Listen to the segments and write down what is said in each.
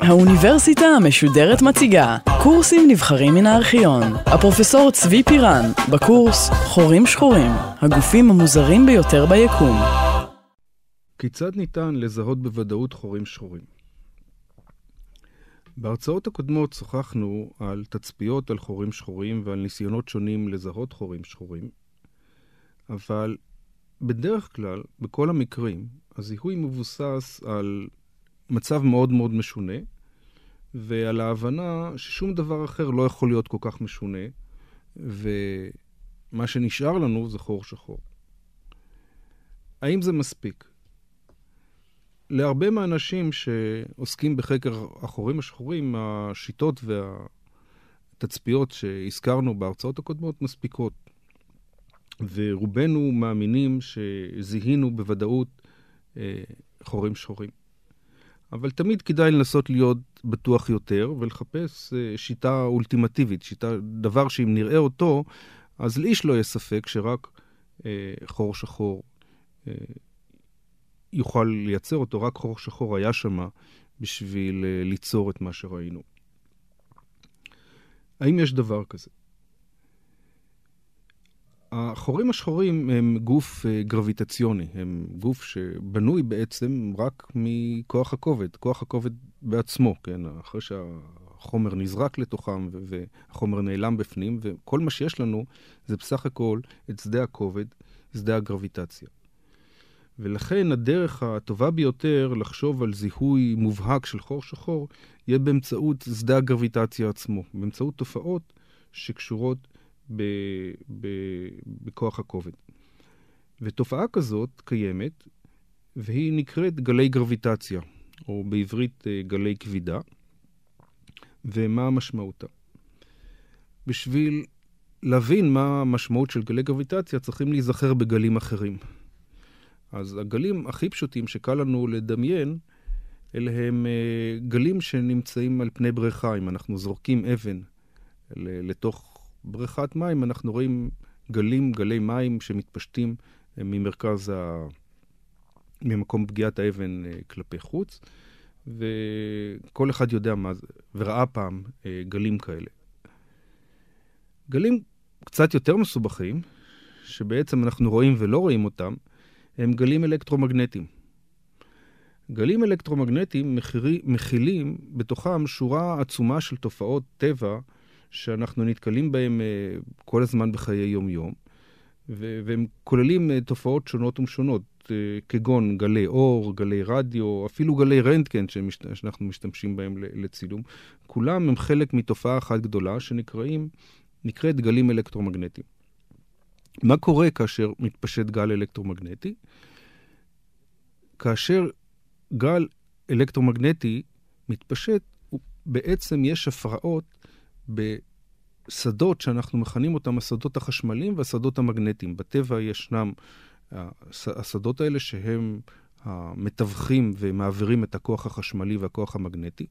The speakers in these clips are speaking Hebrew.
האוניברסיטה המשודרת מציגה קורסים נבחרים מן הארכיון. הפרופסור צבי פירן, בקורס חורים שחורים, הגופים המוזרים ביותר ביקום. כיצד ניתן לזהות בוודאות חורים שחורים? בהרצאות הקודמות שוחחנו על תצפיות על חורים שחורים ועל ניסיונות שונים לזהות חורים שחורים, אבל בדרך כלל, בכל המקרים, הזיהוי מבוסס על מצב מאוד מאוד משונה, ועל ההבנה ששום דבר אחר לא יכול להיות כל כך משונה, ומה שנשאר לנו זה חור שחור. האם זה מספיק? להרבה מהאנשים שעוסקים בחקר החורים השחורים, השיטות והתצפיות שהזכרנו בהרצאות הקודמות מספיקות. ורובנו מאמינים שזיהינו בוודאות אה, חורים שחורים. אבל תמיד כדאי לנסות להיות בטוח יותר ולחפש אה, שיטה אולטימטיבית, שיטה, דבר שאם נראה אותו, אז לאיש לא יהיה ספק שרק אה, חור שחור אה, יוכל לייצר אותו, רק חור שחור היה שם בשביל אה, ליצור את מה שראינו. האם יש דבר כזה? החורים השחורים הם גוף uh, גרביטציוני, הם גוף שבנוי בעצם רק מכוח הכובד, כוח הכובד בעצמו, כן? אחרי שהחומר נזרק לתוכם והחומר נעלם בפנים, וכל מה שיש לנו זה בסך הכל את שדה הכובד, שדה הגרביטציה. ולכן הדרך הטובה ביותר לחשוב על זיהוי מובהק של חור שחור יהיה באמצעות שדה הגרביטציה עצמו, באמצעות תופעות שקשורות ב, ב, בכוח הכובד. ותופעה כזאת קיימת, והיא נקראת גלי גרביטציה, או בעברית אה, גלי כבידה. ומה משמעותה? בשביל להבין מה המשמעות של גלי גרביטציה, צריכים להיזכר בגלים אחרים. אז הגלים הכי פשוטים שקל לנו לדמיין, אלה הם אה, גלים שנמצאים על פני בריכה. אם אנחנו זורקים אבן לתוך בריכת מים, אנחנו רואים גלים, גלי מים שמתפשטים אה, ממרכז ה... ממקום פגיעת האבן אה, כלפי חוץ, וכל אחד יודע מה זה, וראה פעם אה, גלים כאלה. גלים קצת יותר מסובכים, שבעצם אנחנו רואים ולא רואים אותם, הם גלים אלקטרומגנטיים. גלים אלקטרומגנטיים מכילים בתוכם שורה עצומה של תופעות טבע שאנחנו נתקלים בהם אה, כל הזמן בחיי יום-יום, והם כוללים אה, תופעות שונות ומשונות, אה, כגון גלי אור, גלי רדיו, אפילו גלי רנטגן שאנחנו משתמשים בהם לצילום. כולם הם חלק מתופעה אחת גדולה שנקראים, נקראת גלים אלקטרומגנטיים. מה קורה כאשר מתפשט גל אלקטרומגנטי? כאשר גל אלקטרומגנטי מתפשט, בעצם יש הפרעות בשדות שאנחנו מכנים אותם השדות החשמליים והשדות המגנטיים. בטבע ישנם השדות האלה שהם המתווכים ומעבירים את הכוח החשמלי והכוח המגנטי.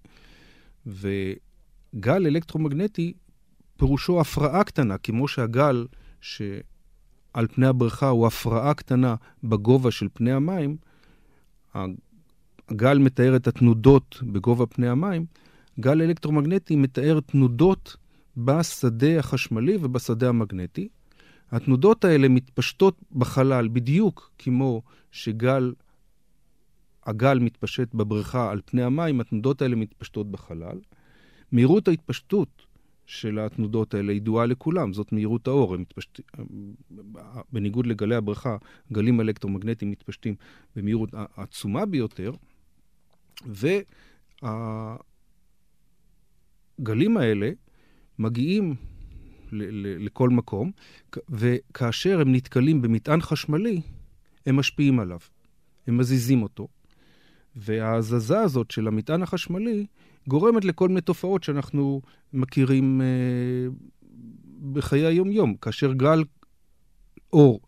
וגל אלקטרומגנטי פירושו הפרעה קטנה, כמו שהגל שעל פני הבריכה הוא הפרעה קטנה בגובה של פני המים, הגל מתאר את התנודות בגובה פני המים, גל אלקטרומגנטי מתאר תנודות בשדה החשמלי ובשדה המגנטי. התנודות האלה מתפשטות בחלל בדיוק כמו שגל, הגל מתפשט בבריכה על פני המים, התנודות האלה מתפשטות בחלל. מהירות ההתפשטות של התנודות האלה ידועה לכולם, זאת מהירות האור. מתפשט... בניגוד לגלי הבריכה, גלים אלקטרומגנטיים מתפשטים במהירות עצומה ביותר, וה... הגלים האלה מגיעים לכל מקום, וכאשר הם נתקלים במטען חשמלי, הם משפיעים עליו. הם מזיזים אותו. וההזזה הזאת של המטען החשמלי גורמת לכל מיני תופעות שאנחנו מכירים אה, בחיי היום-יום. כאשר גל אור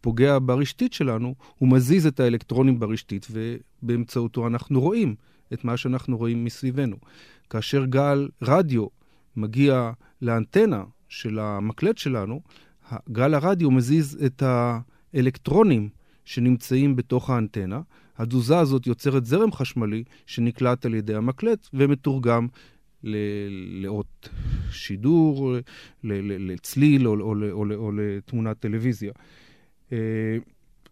פוגע ברשתית שלנו, הוא מזיז את האלקטרונים ברשתית, ובאמצעותו אנחנו רואים את מה שאנחנו רואים מסביבנו. כאשר גל רדיו מגיע לאנטנה של המקלט שלנו, גל הרדיו מזיז את אלקטרונים שנמצאים בתוך האנטנה. התזוזה הזאת יוצרת זרם חשמלי שנקלט על ידי המקלט ומתורגם לאות שידור, לצליל או, או, או, או לתמונת טלוויזיה. אה,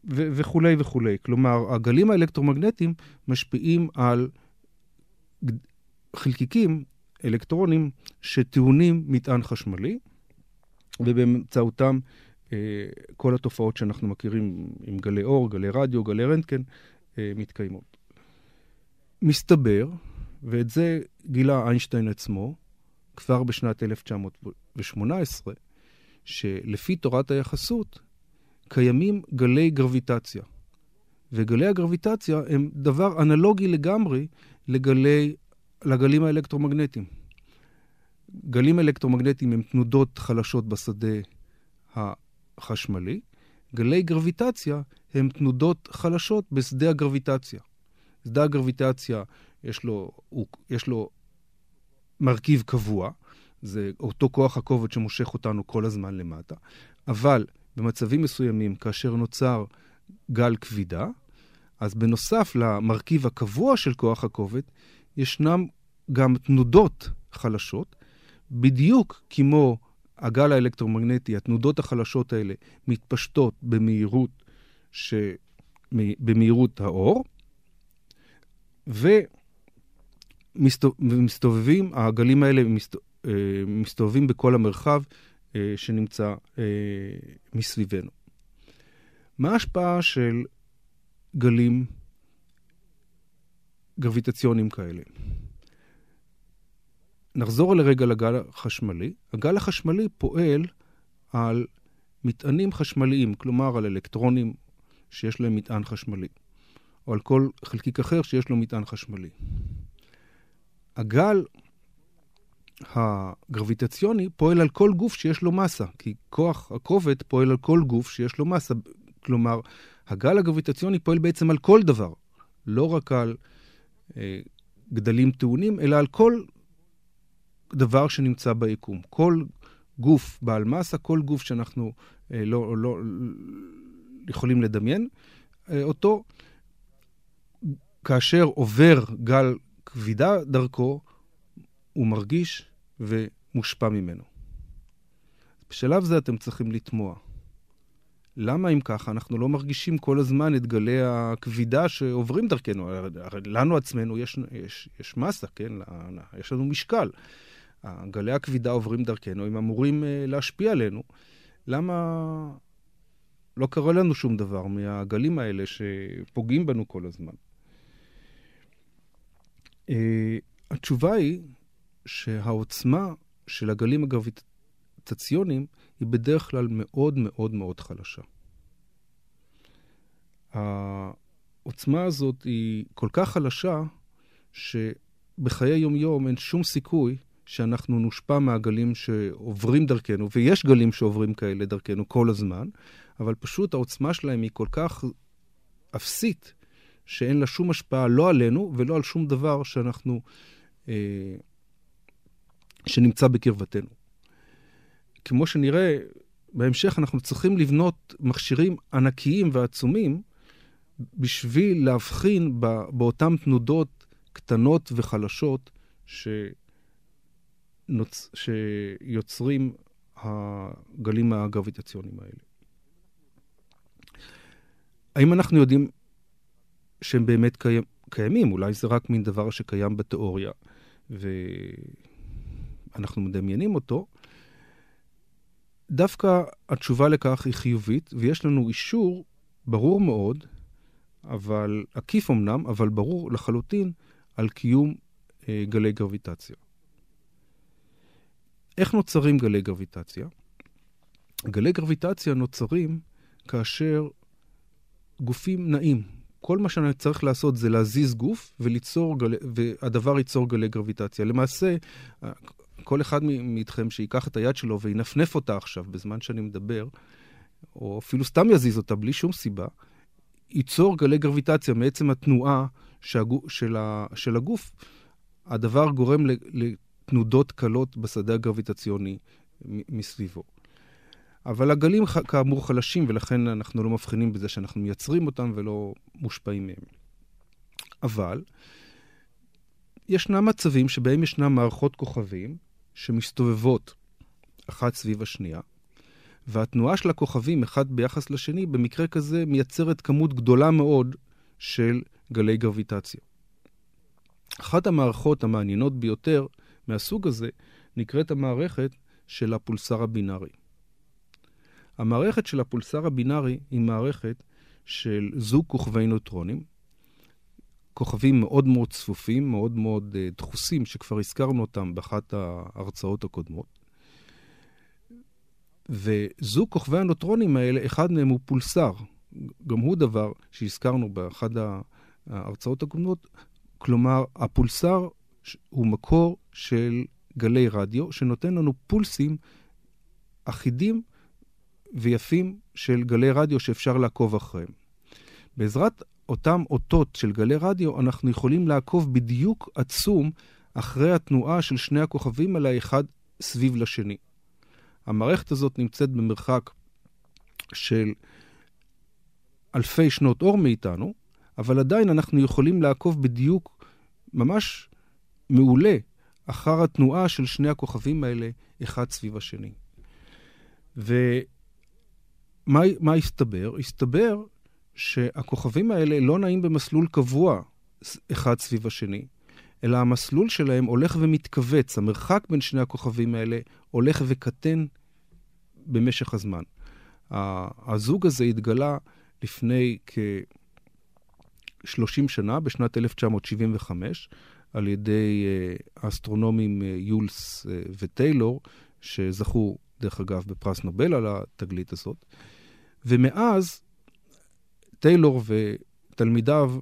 וכולי וכולי. כלומר, הגלים האלקטרומגנטיים משפיעים על חלקיקים, אלקטרונים, שטעונים מטען חשמלי, ובאמצעותם אה, כל התופעות שאנחנו מכירים עם גלי אור, גלי רדיו, גלי רנטגן, אה, מתקיימות. מסתבר, ואת זה גילה איינשטיין עצמו, כבר בשנת 1918, שלפי תורת היחסות, קיימים גלי גרביטציה. וגלי הגרביטציה הם דבר אנלוגי לגמרי לגלי, לגלים האלקטרומגנטיים. גלים אלקטרומגנטיים הם תנודות חלשות בשדה החשמלי, גלי גרביטציה הם תנודות חלשות בשדה הגרביטציה. שדה הגרביטציה יש לו, הוא, יש לו מרכיב קבוע, זה אותו כוח הכובד שמושך אותנו כל הזמן למטה, אבל במצבים מסוימים, כאשר נוצר גל כבידה, אז בנוסף למרכיב הקבוע של כוח הכובד, ישנם גם תנודות חלשות, בדיוק כמו הגל האלקטרומגנטי, התנודות החלשות האלה מתפשטות במהירות, ש... במהירות האור, ומסתובבים, הגלים האלה מסת... אה, מסתובבים בכל המרחב אה, שנמצא אה, מסביבנו. מה ההשפעה של גלים גרביטציוניים כאלה? נחזור לרגע לגל החשמלי. הגל החשמלי פועל על מטענים חשמליים, כלומר על אלקטרונים שיש להם מטען חשמלי, או על כל חלקיק אחר שיש לו מטען חשמלי. הגל הגרביטציוני פועל על כל גוף שיש לו מסה, כי כוח הכובד פועל על כל גוף שיש לו מסה. כלומר, הגל הגרביטציוני פועל בעצם על כל דבר, לא רק על גדלים טעונים, אלא על כל דבר שנמצא ביקום. כל גוף בעל מסה, כל גוף שאנחנו אה, לא, לא יכולים לדמיין אה, אותו, כאשר עובר גל כבידה דרכו, הוא מרגיש ומושפע ממנו. בשלב זה אתם צריכים לתמוע. למה אם ככה אנחנו לא מרגישים כל הזמן את גלי הכבידה שעוברים דרכנו? הרי לנו עצמנו יש, יש, יש מסה, כן? יש לנו משקל. גלי הכבידה עוברים דרכנו, הם אמורים אה, להשפיע עלינו. למה לא קרה לנו שום דבר מהגלים האלה שפוגעים בנו כל הזמן? Uh, התשובה היא שהעוצמה של הגלים הגרביטציוניים היא בדרך כלל מאוד מאוד מאוד חלשה. העוצמה הזאת היא כל כך חלשה, שבחיי יום-יום אין שום סיכוי שאנחנו נושפע מהגלים שעוברים דרכנו, ויש גלים שעוברים כאלה דרכנו כל הזמן, אבל פשוט העוצמה שלהם היא כל כך אפסית, שאין לה שום השפעה לא עלינו ולא על שום דבר שאנחנו אה, שנמצא בקרבתנו. כמו שנראה בהמשך, אנחנו צריכים לבנות מכשירים ענקיים ועצומים בשביל להבחין באותן תנודות קטנות וחלשות שנוצ... שיוצרים הגלים הגרביטציוניים האלה. האם אנחנו יודעים שהם באמת קיים, קיימים? אולי זה רק מין דבר שקיים בתיאוריה, ו... אנחנו מדמיינים אותו, דווקא התשובה לכך היא חיובית, ויש לנו אישור ברור מאוד, אבל עקיף אמנם, אבל ברור לחלוטין, על קיום אה, גלי גרביטציה. איך נוצרים גלי גרביטציה? גלי גרביטציה נוצרים כאשר גופים נעים. כל מה שאני צריך לעשות זה להזיז גוף וליצור גלי, והדבר ייצור גלי גרביטציה. למעשה, כל אחד מאיתכם שיקח את היד שלו וינפנף אותה עכשיו בזמן שאני מדבר, או אפילו סתם יזיז אותה בלי שום סיבה, ייצור גלי גרביטציה מעצם התנועה שהגו, של, ה, של הגוף. הדבר גורם לתנודות קלות בשדה הגרביטציוני מסביבו. אבל הגלים כאמור חלשים, ולכן אנחנו לא מבחינים בזה שאנחנו מייצרים אותם ולא מושפעים מהם. אבל ישנם מצבים שבהם ישנם מערכות כוכבים שמסתובבות אחת סביב השנייה, והתנועה של הכוכבים אחד ביחס לשני, במקרה כזה מייצרת כמות גדולה מאוד של גלי גרביטציה. אחת המערכות המעניינות ביותר מהסוג הזה נקראת המערכת של הפולסר הבינארי. המערכת של הפולסר הבינארי היא מערכת של זוג כוכבי נוטרונים, כוכבים מאוד מאוד צפופים, מאוד מאוד uh, דחוסים, שכבר הזכרנו אותם באחת ההרצאות הקודמות. וזוג כוכבי הנוטרונים האלה, אחד מהם הוא פולסר. גם הוא דבר שהזכרנו באחת ההרצאות הקודמות. כלומר, הפולסר הוא מקור של גלי רדיו, שנותן לנו פולסים אחידים ויפים של גלי רדיו שאפשר לעקוב אחריהם. בעזרת אותם אותות של גלי רדיו, אנחנו יכולים לעקוב בדיוק עצום אחרי התנועה של שני הכוכבים האלה, אחד סביב לשני. המערכת הזאת נמצאת במרחק של אלפי שנות אור מאיתנו, אבל עדיין אנחנו יכולים לעקוב בדיוק, ממש מעולה, אחר התנועה של שני הכוכבים האלה, אחד סביב השני. ומה הסתבר? הסתבר שהכוכבים האלה לא נעים במסלול קבוע אחד סביב השני, אלא המסלול שלהם הולך ומתכווץ. המרחק בין שני הכוכבים האלה הולך וקטן במשך הזמן. הזוג הזה התגלה לפני כ-30 שנה, בשנת 1975, על ידי אה, האסטרונומים אה, יולס אה, וטיילור, שזכו, דרך אגב, בפרס נובל על התגלית הזאת. ומאז טיילור ותלמידיו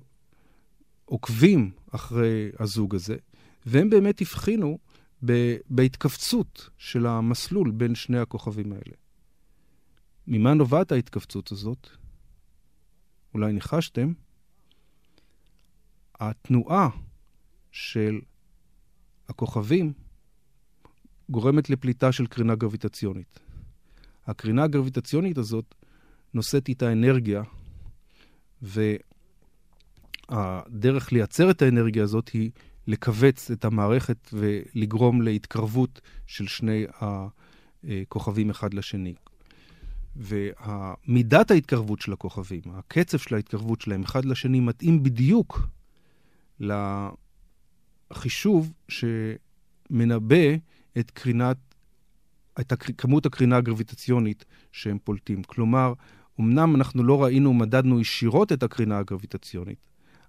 עוקבים אחרי הזוג הזה, והם באמת הבחינו בהתכווצות של המסלול בין שני הכוכבים האלה. ממה נובעת ההתכווצות הזאת? אולי ניחשתם? התנועה של הכוכבים גורמת לפליטה של קרינה גרביטציונית. הקרינה הגרביטציונית הזאת נושאת איתה אנרגיה, והדרך לייצר את האנרגיה הזאת היא לכווץ את המערכת ולגרום להתקרבות של שני הכוכבים אחד לשני. ומידת ההתקרבות של הכוכבים, הקצב של ההתקרבות שלהם אחד לשני, מתאים בדיוק לחישוב שמנבא את קרינת, את כמות הקרינה הגרביטציונית שהם פולטים. כלומר, אמנם אנחנו לא ראינו, מדדנו ישירות את הקרינה הגרביטציונית,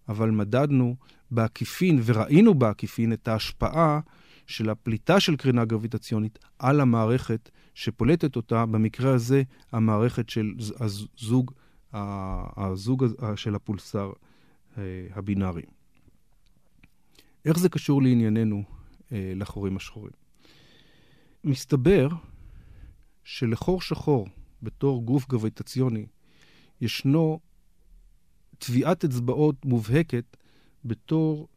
אבל מדדנו בעקיפין וראינו בעקיפין את ההשפעה של הפליטה של קרינה גרביטציונית על המערכת שפולטת אותה, במקרה הזה המערכת של הזוג, הזוג של הפולסר אה, הבינארי. איך זה קשור לענייננו אה, לחורים השחורים? מסתבר שלחור שחור, בתור גוף גרביטציוני, ישנו טביעת אצבעות מובהקת בתור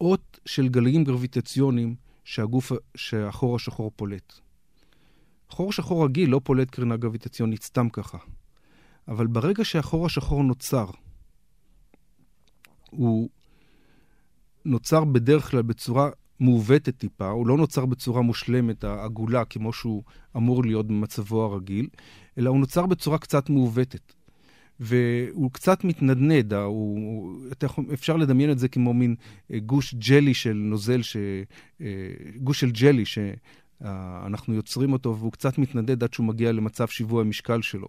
אות של גלים גרביטציוניים שהגוף, שהחור השחור פולט. חור שחור רגיל לא פולט קרינה גרביטציונית סתם ככה. אבל ברגע שהחור השחור נוצר, הוא נוצר בדרך כלל בצורה מעוותת טיפה, הוא לא נוצר בצורה מושלמת, העגולה, כמו שהוא אמור להיות במצבו הרגיל, אלא הוא נוצר בצורה קצת מעוותת. והוא קצת מתנדנד, הוא, אפשר לדמיין את זה כמו מין אה, גוש ג'לי של נוזל, ש, אה, גוש של ג'לי שאנחנו יוצרים אותו והוא קצת מתנדנד עד שהוא מגיע למצב שיווי המשקל שלו.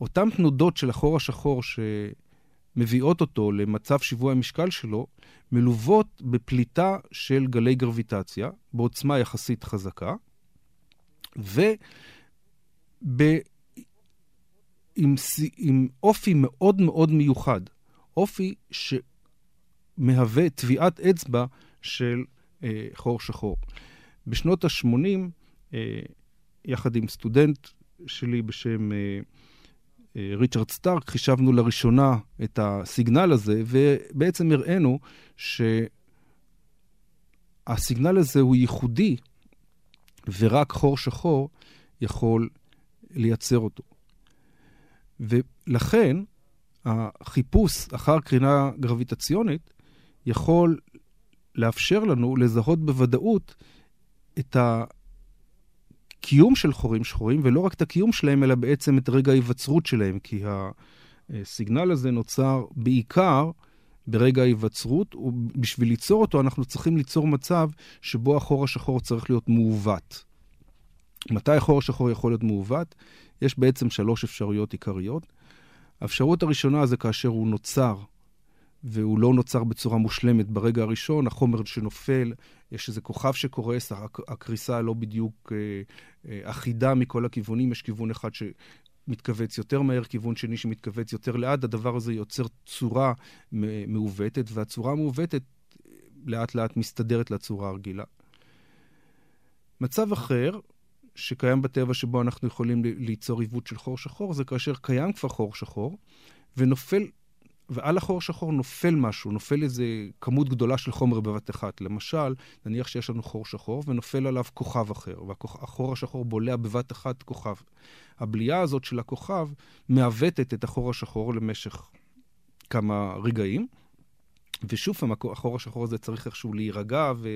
אותן תנודות של החור השחור שמביאות אותו למצב שיווי המשקל שלו, מלוות בפליטה של גלי גרביטציה בעוצמה יחסית חזקה, וב... עם, עם אופי מאוד מאוד מיוחד, אופי שמהווה טביעת אצבע של אה, חור שחור. בשנות ה-80, אה, יחד עם סטודנט שלי בשם אה, אה, ריצ'רד סטארק, חישבנו לראשונה את הסיגנל הזה, ובעצם הראינו שהסיגנל הזה הוא ייחודי, ורק חור שחור יכול לייצר אותו. ולכן, החיפוש אחר קרינה גרביטציונית יכול לאפשר לנו לזהות בוודאות את הקיום של חורים שחורים, ולא רק את הקיום שלהם, אלא בעצם את רגע ההיווצרות שלהם, כי הסיגנל הזה נוצר בעיקר ברגע ההיווצרות, ובשביל ליצור אותו אנחנו צריכים ליצור מצב שבו החור השחור צריך להיות מעוות. מתי החור השחור יכול להיות מעוות? יש בעצם שלוש אפשרויות עיקריות. האפשרות הראשונה זה כאשר הוא נוצר, והוא לא נוצר בצורה מושלמת ברגע הראשון, החומר שנופל, יש איזה כוכב שקורס, הקריסה לא בדיוק אה, אה, אחידה מכל הכיוונים, יש כיוון אחד שמתכווץ יותר מהר, כיוון שני שמתכווץ יותר לאט, הדבר הזה יוצר צורה מעוותת, והצורה המעוותת לאט לאט מסתדרת לצורה הרגילה. מצב אחר, שקיים בטבע שבו אנחנו יכולים ליצור עיוות של חור שחור, זה כאשר קיים כבר חור שחור, ונופל, ועל החור שחור נופל משהו, נופל איזה כמות גדולה של חומר בבת אחת. למשל, נניח שיש לנו חור שחור ונופל עליו כוכב אחר, והחור השחור בולע בבת אחת כוכב. הבליעה הזאת של הכוכב מעוותת את החור השחור למשך כמה רגעים, ושוב פעם, החור השחור הזה צריך איכשהו להירגע ו...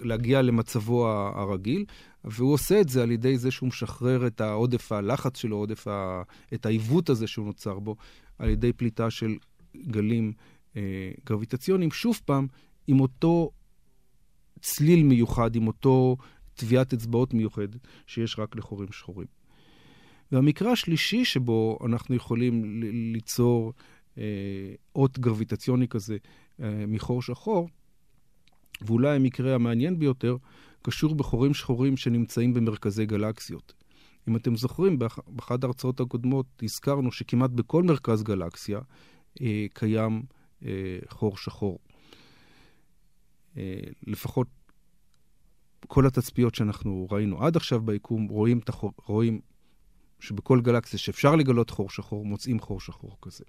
להגיע למצבו הרגיל, והוא עושה את זה על ידי זה שהוא משחרר את העודף הלחץ שלו, עודף ה... את העיוות הזה שהוא נוצר בו, על ידי פליטה של גלים אה, גרביטציוניים, שוב פעם, עם אותו צליל מיוחד, עם אותו טביעת אצבעות מיוחד שיש רק לחורים שחורים. והמקרה השלישי שבו אנחנו יכולים ליצור אה, אות גרביטציוני כזה אה, מחור שחור, ואולי המקרה המעניין ביותר, קשור בחורים שחורים שנמצאים במרכזי גלקסיות. אם אתם זוכרים, באחת ההרצאות הקודמות הזכרנו שכמעט בכל מרכז גלקסיה אה, קיים אה, חור שחור. אה, לפחות כל התצפיות שאנחנו ראינו עד עכשיו ביקום, רואים, תחור, רואים שבכל גלקסיה שאפשר לגלות חור שחור, מוצאים חור שחור כזה.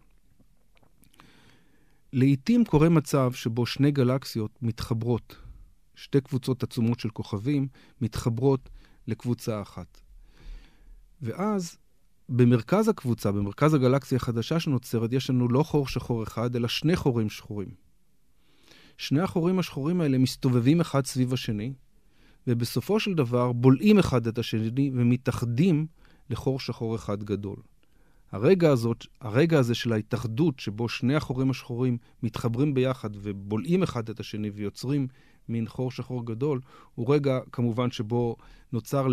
לעתים קורה מצב שבו שני גלקסיות מתחברות, שתי קבוצות עצומות של כוכבים מתחברות לקבוצה אחת. ואז במרכז הקבוצה, במרכז הגלקסיה החדשה שנוצרת, יש לנו לא חור שחור אחד, אלא שני חורים שחורים. שני החורים השחורים האלה מסתובבים אחד סביב השני, ובסופו של דבר בולעים אחד את השני ומתאחדים לחור שחור אחד גדול. הרגע, הזאת, הרגע הזה של ההתאחדות, שבו שני החורים השחורים מתחברים ביחד ובולעים אחד את השני ויוצרים מין חור שחור גדול, הוא רגע כמובן שבו נוצר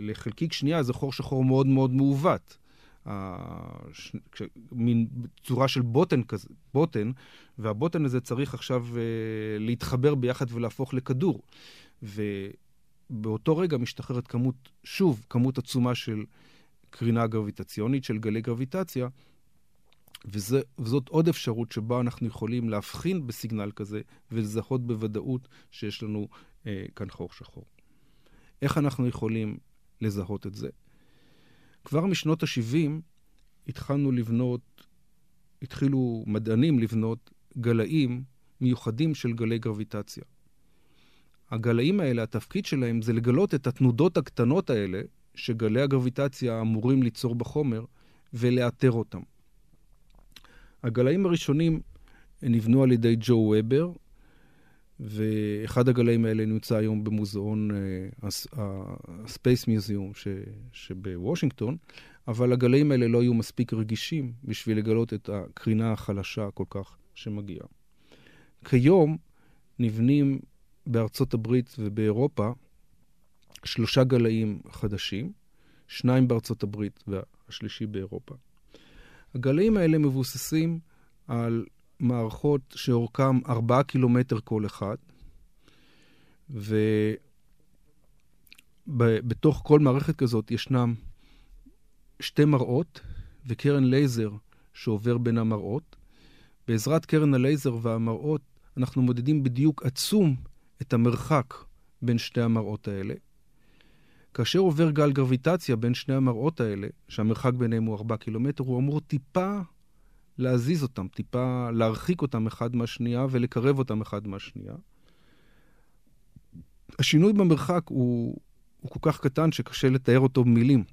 לחלקיק שנייה איזה חור שחור מאוד מאוד מעוות. מין צורה של בוטן כזה, בוטן, והבוטן הזה צריך עכשיו uh, להתחבר ביחד ולהפוך לכדור. ובאותו רגע משתחררת כמות, שוב, כמות עצומה של קרינה גרביטציונית, של גלי גרביטציה, וזה, וזאת עוד אפשרות שבה אנחנו יכולים להבחין בסיגנל כזה ולזהות בוודאות שיש לנו אה, כאן חור שחור. איך אנחנו יכולים לזהות את זה? כבר משנות ה-70 התחלנו לבנות, התחילו מדענים לבנות גלאים מיוחדים של גלי גרביטציה. הגלאים האלה, התפקיד שלהם זה לגלות את התנודות הקטנות האלה שגלי הגרביטציה אמורים ליצור בחומר ולאתר אותם. הגלאים הראשונים נבנו על ידי ג'ו וובר, ואחד הגלאים האלה נמצא היום במוזיאון הספייס uh, מיוזיאום שבוושינגטון, אבל הגלאים האלה לא היו מספיק רגישים בשביל לגלות את הקרינה החלשה כל כך שמגיעה. כיום נבנים בארצות הברית ובאירופה שלושה גלאים חדשים, שניים בארצות הברית והשלישי באירופה. הגלאים האלה מבוססים על מערכות שאורכם ארבעה קילומטר כל אחד, ובתוך כל מערכת כזאת ישנם שתי מראות וקרן לייזר שעובר בין המראות. בעזרת קרן הלייזר והמראות אנחנו מודדים בדיוק עצום את המרחק בין שתי המראות האלה. כאשר עובר גל גרביטציה בין שני המראות האלה, שהמרחק ביניהם הוא 4 קילומטר, הוא אמור טיפה להזיז אותם, טיפה להרחיק אותם אחד מהשנייה ולקרב אותם אחד מהשנייה. השינוי במרחק הוא, הוא כל כך קטן שקשה לתאר אותו במילים.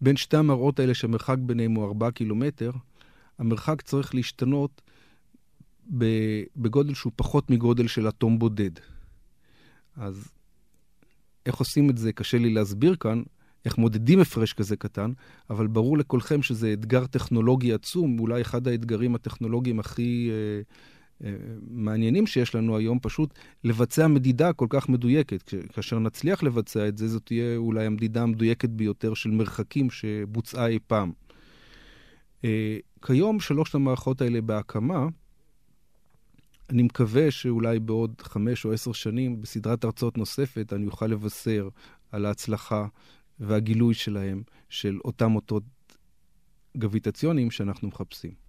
בין שתי המראות האלה שהמרחק ביניהם הוא 4 קילומטר, המרחק צריך להשתנות בגודל שהוא פחות מגודל של אטום בודד. אז איך עושים את זה קשה לי להסביר כאן, איך מודדים הפרש כזה קטן, אבל ברור לכולכם שזה אתגר טכנולוגי עצום, אולי אחד האתגרים הטכנולוגיים הכי אה, אה, מעניינים שיש לנו היום, פשוט לבצע מדידה כל כך מדויקת. כאשר נצליח לבצע את זה, זאת תהיה אולי המדידה המדויקת ביותר של מרחקים שבוצעה אי פעם. אה, כיום שלוש המערכות האלה בהקמה, אני מקווה שאולי בעוד חמש או עשר שנים, בסדרת הרצאות נוספת, אני אוכל לבשר על ההצלחה והגילוי שלהם, של אותם אותות גביטציוניים שאנחנו מחפשים.